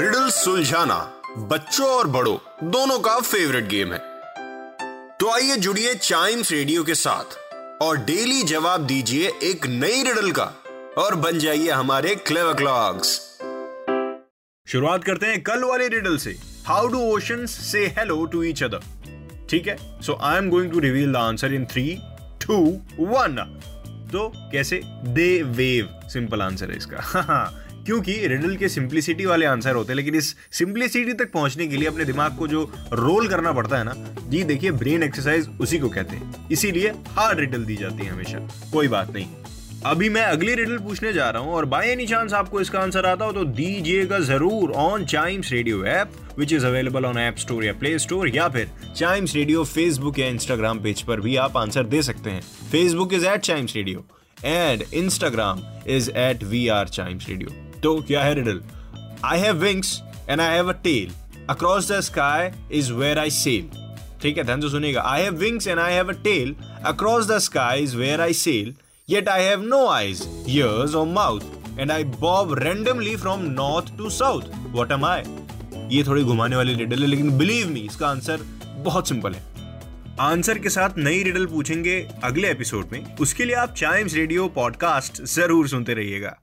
Riddle सुलझाना बच्चों और बड़ों, दोनों का फेवरेट गेम है। तो आइए जुड़िए चाइम्स रेडियो के साथ और डेली जवाब दीजिए एक नई रिडल का और बन जाइए हमारे क्लेवर क्लॉक्स शुरुआत करते हैं कल वाले रिडल से। How do oceans say hello to each other ठीक है? So I am going to reveal the answer in three two one तो कैसे? दे वेव सिंपल आंसर है इसका। क्योंकि रिडल के सिंप्लिसिटी वाले आंसर होते हैं, लेकिन इस सिंप्लिसिटी तक पहुँचने के लिए अपने दिमाग को जो रोल करना पड़ता है ना, जी देखिए ब्रेन एक्सरसाइज उसी को कहते हैं। इसीलिए हार्ड रिडल दी जाती है हमेशा, कोई बात नहीं। अभी मैं अगली रिडल पूछने जा रहा हूँ, और बाय एनी चांस आपको इसका आंसर आता हो तो दीजिएगा ज़रूर on Chimes radio app which is available on App Store या प्ले स्टोर या फिर चाइम्स रेडियो फेसबुक या इंस्टाग्राम पेज पर भी आप आंसर दे सकते हैं। Facebook is at Chimes radio and Instagram is at we are Chimes radio तो क्या है riddle I have wings and I have a tail across the sky is where I sail ठीक है? ध्यान से सुनिएगा। I have wings and I have a tail across the sky is where I sail Yet I have no eyes, ears, or mouth, and I bob randomly from north to south. What am I? ये थोड़ी घुमाने वाली riddle है लेकिन believe me इसका answer बहुत simple है। Answer के साथ नई रिडल पूछेंगे अगले एपिसोड में। उसके लिए आप चाइम्स रेडियो पॉडकास्ट ज़रूर सुनते रहिएगा।